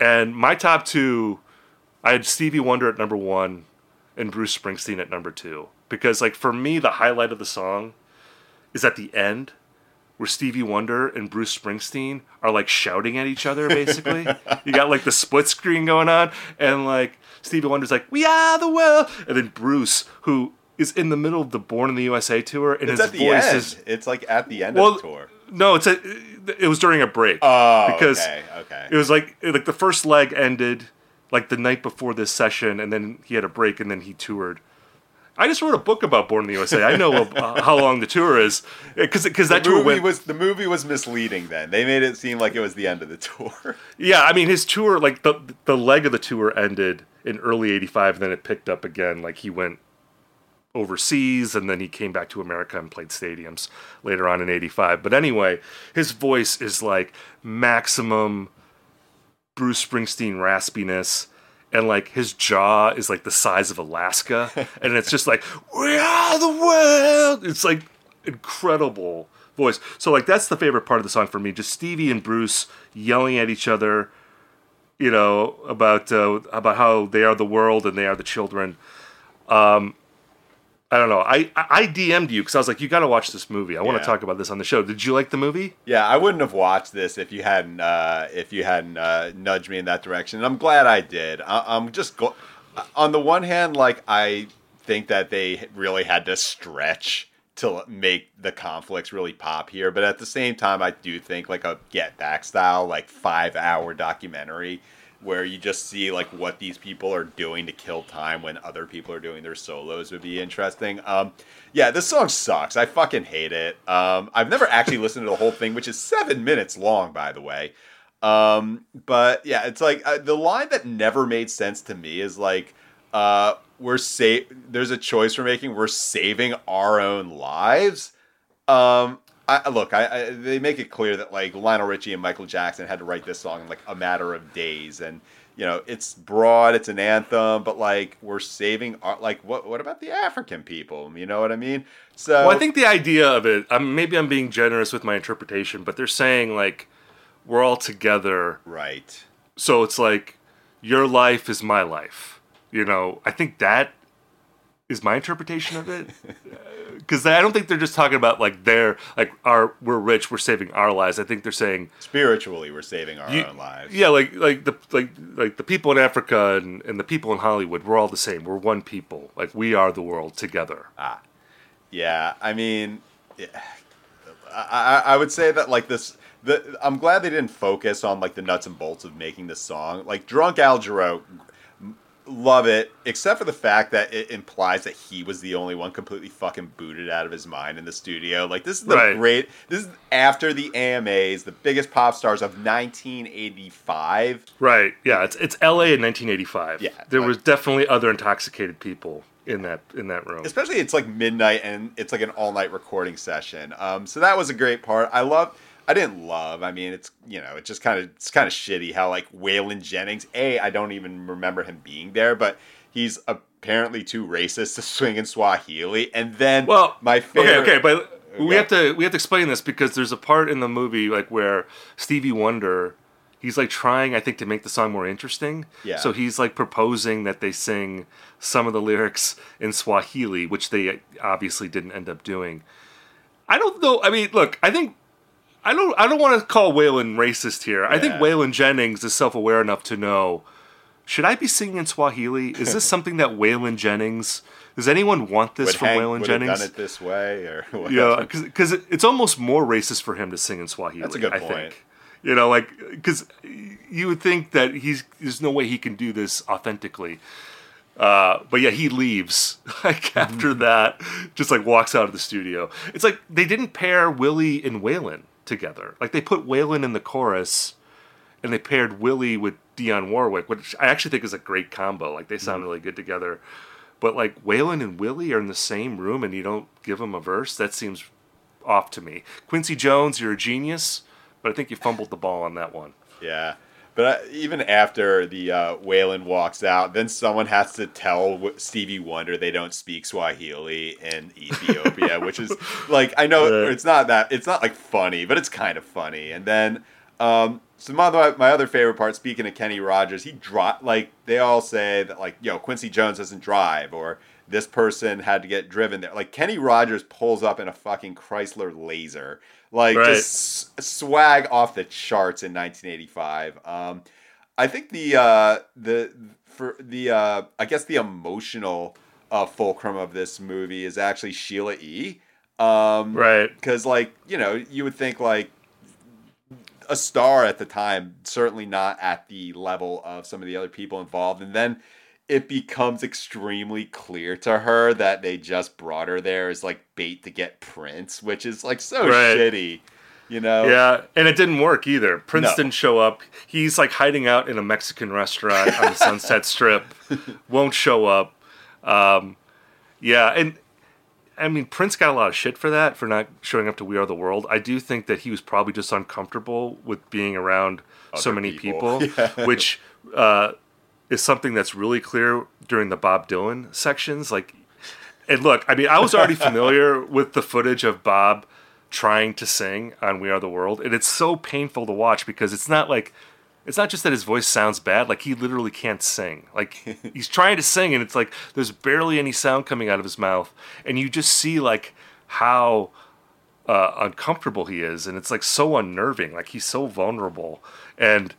And my top two I had Stevie Wonder at number one and Bruce Springsteen at number two. Because like for me, the highlight of the song is at the end where Stevie Wonder and Bruce Springsteen are like shouting at each other basically. <laughs> you got like the split screen going on and like Stevie Wonder's like, We are the world and then Bruce, who is in the middle of the Born in the USA tour and It's his at the voice end. is It's like at the end Well, of the tour. No, it's a it was during a break. Oh, because okay, okay. it was like like the first leg ended like the night before this session, and then he had a break, and then he toured. I just wrote a book about Born in the USA. I know uh, <laughs> how long the tour is because because that the tour movie went. was the movie was misleading. Then they made it seem like it was the end of the tour. <laughs> yeah, I mean his tour like the the leg of the tour ended in early '85, and then it picked up again. Like he went overseas and then he came back to America and played stadiums later on in 85. But anyway, his voice is like maximum Bruce Springsteen raspiness and like his jaw is like the size of Alaska <laughs> and it's just like we are the world. It's like incredible voice. So like that's the favorite part of the song for me, just Stevie and Bruce yelling at each other you know about uh, about how they are the world and they are the children. Um, I don't know. I I DM'd you because I was like, you got to watch this movie. I want Yeah. to talk about this on the show. Did you like the movie? Yeah, I wouldn't have watched this if you hadn't uh, if you hadn't uh, nudged me in that direction. And I'm glad I did. I, I'm just go- on the one hand, like I think that they really had to stretch to make the conflicts really pop here. But at the same time, I do think like a Get Back style, like five hour documentary where you just see like what these people are doing to kill time when other people are doing their solos would be interesting. Um, yeah, this song sucks. I fucking hate it. Um, I've never actually listened to the whole thing, which is seven minutes long, by the way. Um, but yeah, it's like uh, the line that never made sense to me is like, uh, we're sa- there's a choice we're making. We're saving our own lives. Um, I, look, I, I, they make it clear that like Lionel Richie and Michael Jackson had to write this song in like a matter of days, and you know it's broad, it's an anthem, but like we're saving our like what what about the African people? You know what I mean? So well, I think the idea of it, um, maybe I'm being generous with my interpretation, but they're saying like we're all together, right? So it's like your life is my life. You know, I think that is my interpretation of it. <laughs> because I don't think they're just talking about like they're like our we're rich, we're saving our lives. I think they're saying spiritually we're saving our you, own lives. Yeah, like like the like like the people in Africa and, and the people in Hollywood, we're all the same. We're one people. Like we are the world together. Ah, yeah. I mean, yeah. I I would say that like this. The, I'm glad they didn't focus on like the nuts and bolts of making this song. Like Drunk Al Jarreau love it, except for the fact that it implies that he was the only one completely fucking booted out of his mind in the studio. Like this is the right. great. This is after the AMAs, the biggest pop stars of 1985. Right. Yeah. It's it's L.A. in 1985. Yeah. There like, was definitely other intoxicated people in that in that room. Especially it's like midnight and it's like an all night recording session. Um. So that was a great part. I love I didn't love. I mean, it's you know, it's just kind of it's kind of shitty how like Waylon Jennings. A, I don't even remember him being there, but he's apparently too racist to swing in Swahili. And then, well, my favorite. Okay, okay, but we have to we have to explain this because there's a part in the movie like where Stevie Wonder. He's like trying, I think, to make the song more interesting. Yeah. So he's like proposing that they sing some of the lyrics in Swahili, which they uh, obviously didn't end up doing. I don't know. I mean, look, I think I don't I don't want to call Waylon racist here. Yeah. I think Waylon Jennings is self aware enough to know should I be singing in Swahili? Is this <laughs> something that Waylon Jennings does anyone want this would from Hank, Waylon Jennings? Done it this way, or <laughs> yeah, because it's almost more racist for him to sing in Swahili. That's a good I point. Think. You know, like because you would think that he's there's no way he can do this authentically. Uh, but yeah, he leaves <laughs> like after mm-hmm. that, just like walks out of the studio. It's like they didn't pair Willie and Waylon together. Like they put Waylon in the chorus, and they paired Willie with Dionne Warwick, which I actually think is a great combo. Like they sound mm-hmm. really good together. But like Waylon and Willie are in the same room, and you don't give them a verse. That seems off to me. Quincy Jones, you're a genius, but I think you fumbled the ball on that one. Yeah. But uh, even after the uh, Waylon walks out, then someone has to tell Stevie Wonder they don't speak Swahili in Ethiopia, <laughs> which is like I know it's not that it's not like funny, but it's kind of funny. And then um, some other my other favorite part, speaking of Kenny Rogers, he dropped like they all say that like yo Quincy Jones doesn't drive or this person had to get driven there. Like Kenny Rogers pulls up in a fucking Chrysler Laser like right. just swag off the charts in 1985. Um, I think the uh, the for the uh, I guess the emotional uh, fulcrum of this movie is actually Sheila E. Um, right. Because like you know you would think like a star at the time, certainly not at the level of some of the other people involved, and then it becomes extremely clear to her that they just brought her there as like bait to get Prince, which is like so right. shitty. You know? Yeah, and it didn't work either. Prince no. didn't show up. He's like hiding out in a Mexican restaurant on the <laughs> Sunset Strip. Won't show up. Um, yeah, and I mean Prince got a lot of shit for that for not showing up to We Are the World. I do think that he was probably just uncomfortable with being around Other so many people, people <laughs> yeah. which uh, is something that's really clear during the Bob Dylan sections. Like, and look, I mean, I was already familiar <laughs> with the footage of Bob trying to sing on We Are the World, and it's so painful to watch because it's not like it's not just that his voice sounds bad like he literally can't sing like <laughs> he's trying to sing and it's like there's barely any sound coming out of his mouth and you just see like how uh, uncomfortable he is and it's like so unnerving like he's so vulnerable and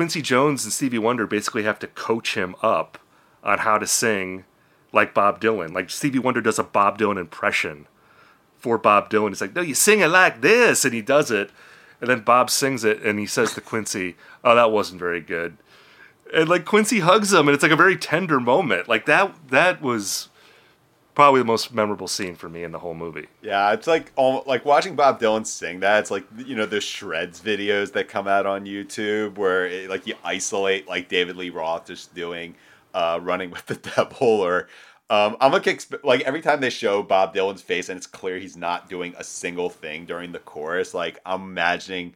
Quincy Jones and Stevie Wonder basically have to coach him up on how to sing like Bob Dylan. Like Stevie Wonder does a Bob Dylan impression for Bob Dylan. He's like, no, you sing it like this, and he does it, and then Bob sings it, and he says to Quincy, "Oh, that wasn't very good," and like Quincy hugs him, and it's like a very tender moment. Like that, that was probably the most memorable scene for me in the whole movie. Yeah, it's like like watching Bob Dylan sing that. It's like you know the shreds videos that come out on YouTube where it, like you isolate like David Lee Roth just doing uh, "Running with the <laughs> Devil" or um, I'm like like every time they show Bob Dylan's face and it's clear he's not doing a single thing during the chorus. Like I'm imagining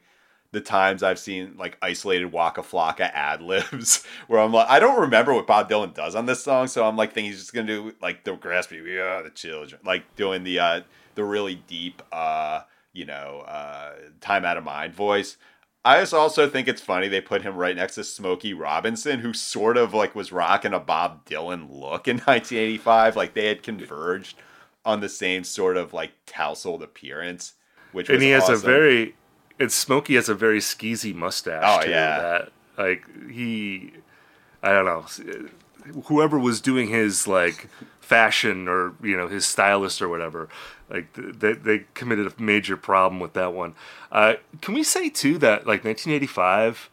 the times I've seen like isolated Waka Flocka ad libs <laughs> where I'm like, I don't remember what Bob Dylan does on this song, so I'm like thinking he's just gonna do like the graspy, yeah, the children, like doing the uh the really deep uh you know uh time out of mind voice. I just also think it's funny they put him right next to Smokey Robinson, who sort of like was rocking a Bob Dylan look in <laughs> 1985. Like they had converged on the same sort of like tousled appearance, which and he has awesome. a very and Smokey has a very skeezy mustache. Oh too, yeah, that like he, I don't know, whoever was doing his like fashion or you know his stylist or whatever, like they they committed a major problem with that one. Uh, can we say too that like 1985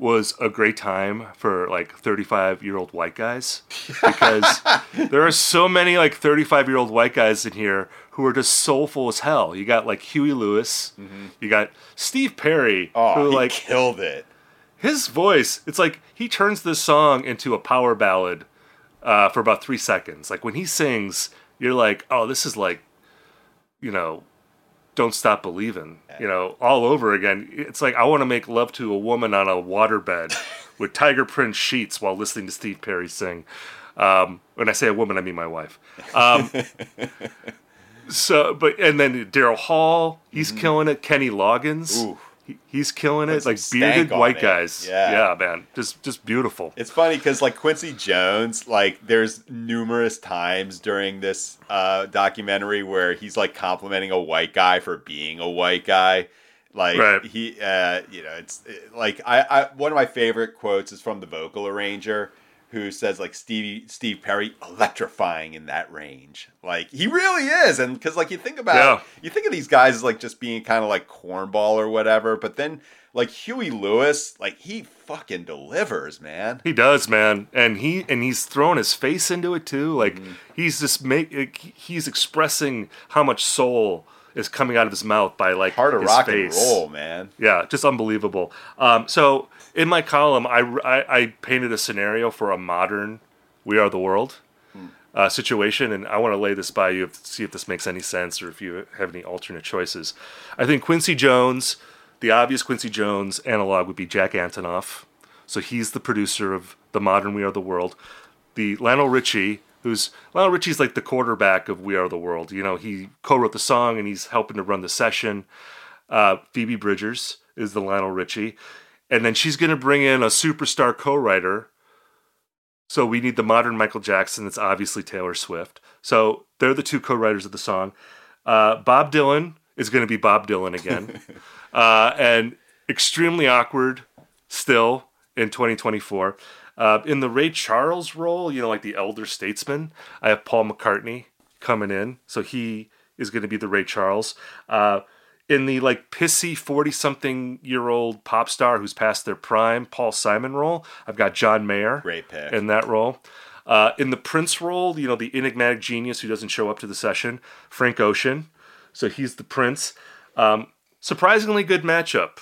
was a great time for like 35 year old white guys because <laughs> there are so many like 35 year old white guys in here who are just soulful as hell. You got like Huey Lewis, mm-hmm. you got Steve Perry, oh, who like killed it. His voice, it's like he turns this song into a power ballad uh, for about three seconds. Like when he sings, you're like, oh, this is like, you know, don't stop believing you know all over again it's like i want to make love to a woman on a waterbed <laughs> with tiger print sheets while listening to steve perry sing um, when i say a woman i mean my wife um, <laughs> so but and then daryl hall he's mm-hmm. killing it kenny loggins Ooh he's killing it. like bearded white it. guys. Yeah. yeah, man, just just beautiful. It's funny because like Quincy Jones, like there's numerous times during this uh, documentary where he's like complimenting a white guy for being a white guy. Like right. he, uh, you know, it's like I, I one of my favorite quotes is from the vocal arranger who says like Stevie Steve Perry electrifying in that range. Like he really is, and because like you think about yeah. you think of these guys as like just being kind of like cornball or whatever, but then like Huey Lewis, like he fucking delivers, man. He does, man, and he and he's throwing his face into it too. Like mm-hmm. he's just make he's expressing how much soul is coming out of his mouth by like heart of his rock face. and roll, man. Yeah, just unbelievable. Um, so in my column, I, I, I, painted a scenario for a modern "We Are the World" hmm. uh, situation, and I want to lay this by you to see if this makes any sense or if you have any alternate choices. I think Quincy Jones, the obvious Quincy Jones analog would be Jack Antonoff. So he's the producer of the modern "We Are the World." The Lionel Richie, who's Lionel Richie's like the quarterback of "We Are the World." You know, he co-wrote the song and he's helping to run the session. Uh, Phoebe Bridgers is the Lionel Richie and then she's going to bring in a superstar co-writer. So we need the modern Michael Jackson. That's obviously Taylor Swift. So they're the two co-writers of the song. Uh, Bob Dylan is going to be Bob Dylan again, <laughs> uh, and extremely awkward still in 2024. Uh, in the Ray Charles role, you know, like the elder statesman, I have Paul McCartney coming in, so he is going to be the Ray Charles. In the like pissy 40 something year old pop star who's past their prime paul simon role. I've got john mayer great pick. in that role. Uh, in the prince role you know the enigmatic genius who doesn't show up to the session frank ocean. So he's the prince. Um, surprisingly good matchup.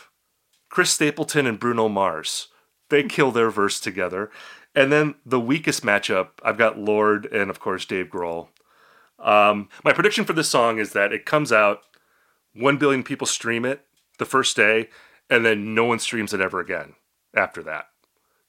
Chris stapleton and bruno mars. They kill their verse together. And then the weakest matchup i've got Lorde and of course dave grohl. Um, my prediction for this song is that it comes out 1 billion people stream it the first day, and then no one streams it ever again after that.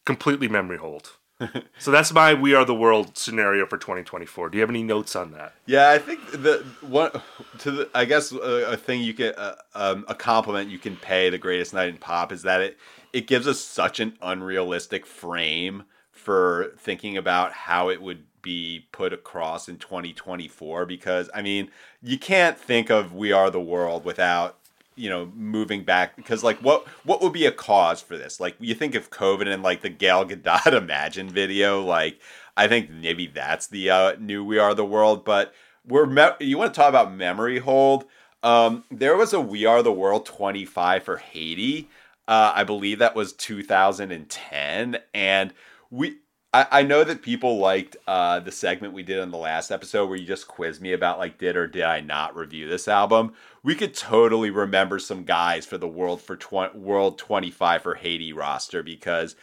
Completely memory hold. <laughs> so that's my "We Are the World" scenario for 2024. Do you have any notes on that? Yeah, I think the one to the I guess a, a thing you can uh, um, a compliment you can pay the greatest night in pop is that it it gives us such an unrealistic frame for thinking about how it would be put across in 2024 because I mean, you can't think of We Are the World without you know moving back because like what what would be a cause for this like you think of covid and like the gal gadot <laughs> imagine video like i think maybe that's the uh, new we are the world but we're me- you want to talk about memory hold? Um, there was a We Are the World 25 for Haiti. Uh, I believe that was 2010, and we. I, I know that people liked uh, the segment we did on the last episode where you just quizzed me about like did or did I not review this album. We could totally remember some guys for the World for World 25 for Haiti roster because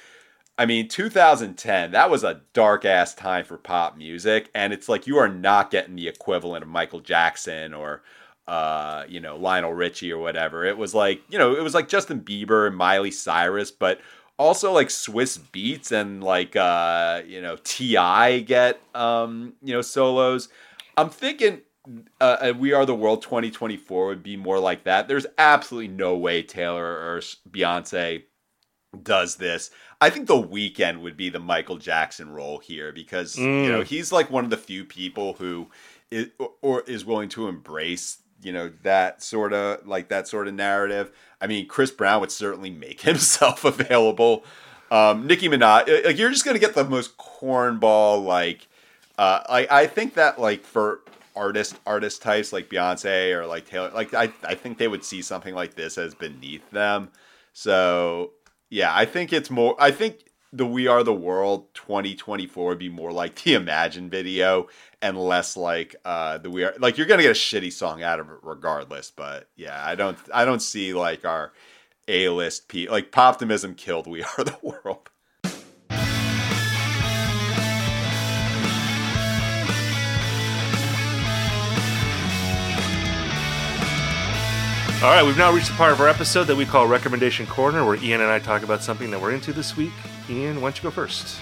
I mean, 2010, that was a dark ass time for pop music. And it's like you are not getting the equivalent of Michael Jackson or, uh, you know, Lionel Richie or whatever. It was like, you know, it was like Justin Bieber and Miley Cyrus, but also like Swizz Beatz and like, uh, you know, T.I. get, um, you know, solos. I'm thinking uh, We Are the World 2024 would be more like that. There's absolutely no way Taylor or Beyonce does this. I think the Weeknd would be the Michael Jackson role here because mm. you know he's like one of the few people who is or is willing to embrace you know that sort of like that sort of narrative. I mean, Chris Brown would certainly make <laughs> himself available. Um, Nicki Minaj, like you're just gonna get the most cornball like. Uh, I I think that like for artist artist types like Beyonce or like Taylor, like I I think they would see something like this as beneath them. So yeah, I think it's more. I think the We Are the World 2024 would be more like the Imagine video and less like uh the We Are. Like you're gonna get a shitty song out of it regardless. But yeah, I don't. I don't see like our A list P like Poptimism killed We Are the <laughs> World. All right, we've now reached the part of our episode that we call Recommendation Corner, where Ian and I talk about something that we're into this week. Ian, why don't you go first?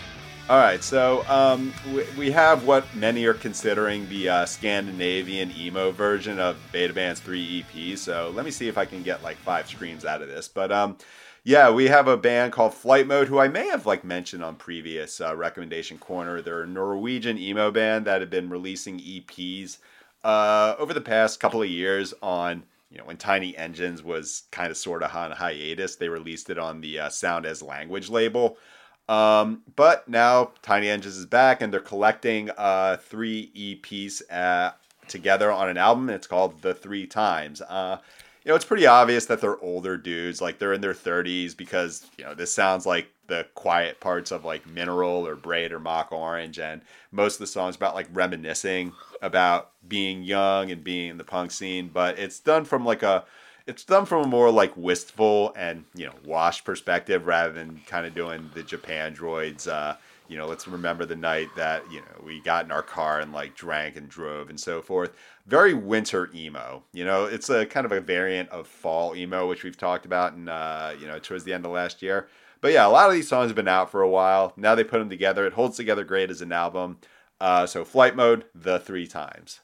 All right, so um, we, we, have what many are considering the uh, Scandinavian emo version of Beta Band's three EPs. So let me see if I can get like five screams out of this. But um, yeah, we have a band called Flight Mode, who I may have like mentioned on previous uh, recommendation corner. They're a Norwegian emo band that have been releasing EPs uh, over the past couple of years on you know, when Tiny Engines was kind of sort of on hiatus, they released it on the uh, Sound as Language label. Um, but now Tiny Engines is back and they're collecting uh, three EPs uh, together on an album. It's called The Three Times. Uh, you know, it's pretty obvious that they're older dudes, like they're in their 30s, because, you know, this sounds like the quiet parts of like Mineral or Braid or Mock Orange. And most of the songs about like reminiscing about being young and being in the punk scene, but it's done from like a it's done from a more like wistful and you know wash perspective rather than kind of doing the Japandroids. Uh, you know, let's remember the night that you know we got in our car and like drank and drove and so forth. Very winter emo. You know, it's a kind of a variant of fall emo, which we've talked about in uh, you know towards the end of last year. But yeah, a lot of these songs have been out for a while. Now they put them together. It holds together great as an album. Uh, so flight mode, the three times.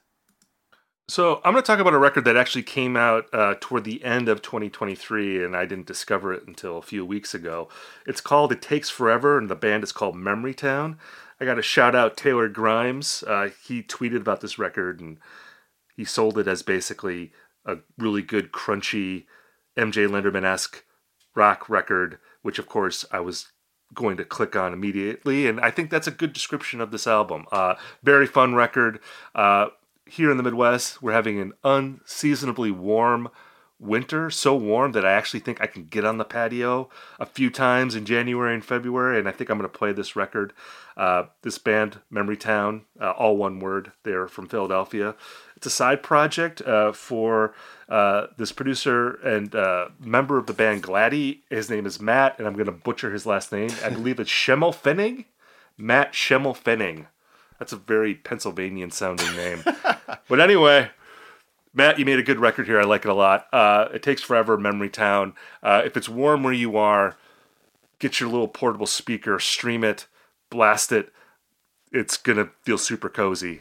So I'm going to talk about a record that actually came out uh, toward the end of 2023, and I didn't discover it until a few weeks ago. It's called "It Takes Forever," and the band is called Memorytown. I got to shout out Taylor Grimes. Uh, he tweeted about this record, and he sold it as basically a really good, crunchy, MJ Lenderman esque rock record. Which, of course, I was going to click on immediately. And I think that's a good description of this album. Uh, very fun record. Uh, here in the Midwest, we're having an unseasonably warm winter, so warm that I actually think I can get on the patio a few times in January and February, and I think I'm going to play this record. Uh, this band, Memorytown, uh, all one word, they're from Philadelphia. It's a side project uh, for uh, this producer and uh, member of the band Gladie. His name is Matt, and I'm going to butcher his last name. I believe it's Schimmelpfennig. Matt Schimmelpfennig. That's a very Pennsylvanian sounding name. <laughs> but anyway, Matt, you made a good record here. I like it a lot. Uh, it takes forever, Memorytown. Uh, if it's warm where you are, get your little portable speaker, stream it, blast it. It's gonna feel super cozy.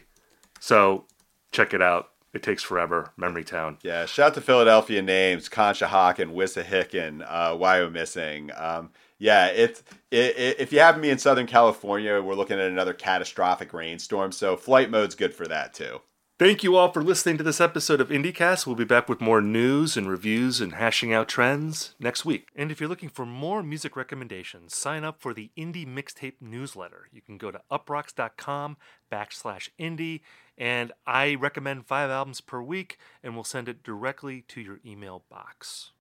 So check it out. It takes forever. Memorytown. Yeah. Shout out to Philadelphia names Conshohock and Wissahickon, uh, Wyomissing. Um, yeah, it, it, if you have me in Southern California, we're looking at another catastrophic rainstorm. So flight mode's good for that too. Thank you all for listening to this episode of IndieCast. We'll be back with more news and reviews and hashing out trends next week. And if you're looking for more music recommendations, sign up for the Indie Mixtape newsletter. You can go to uproxx.com backslash indie and I recommend five albums per week, and we'll send it directly to your email box.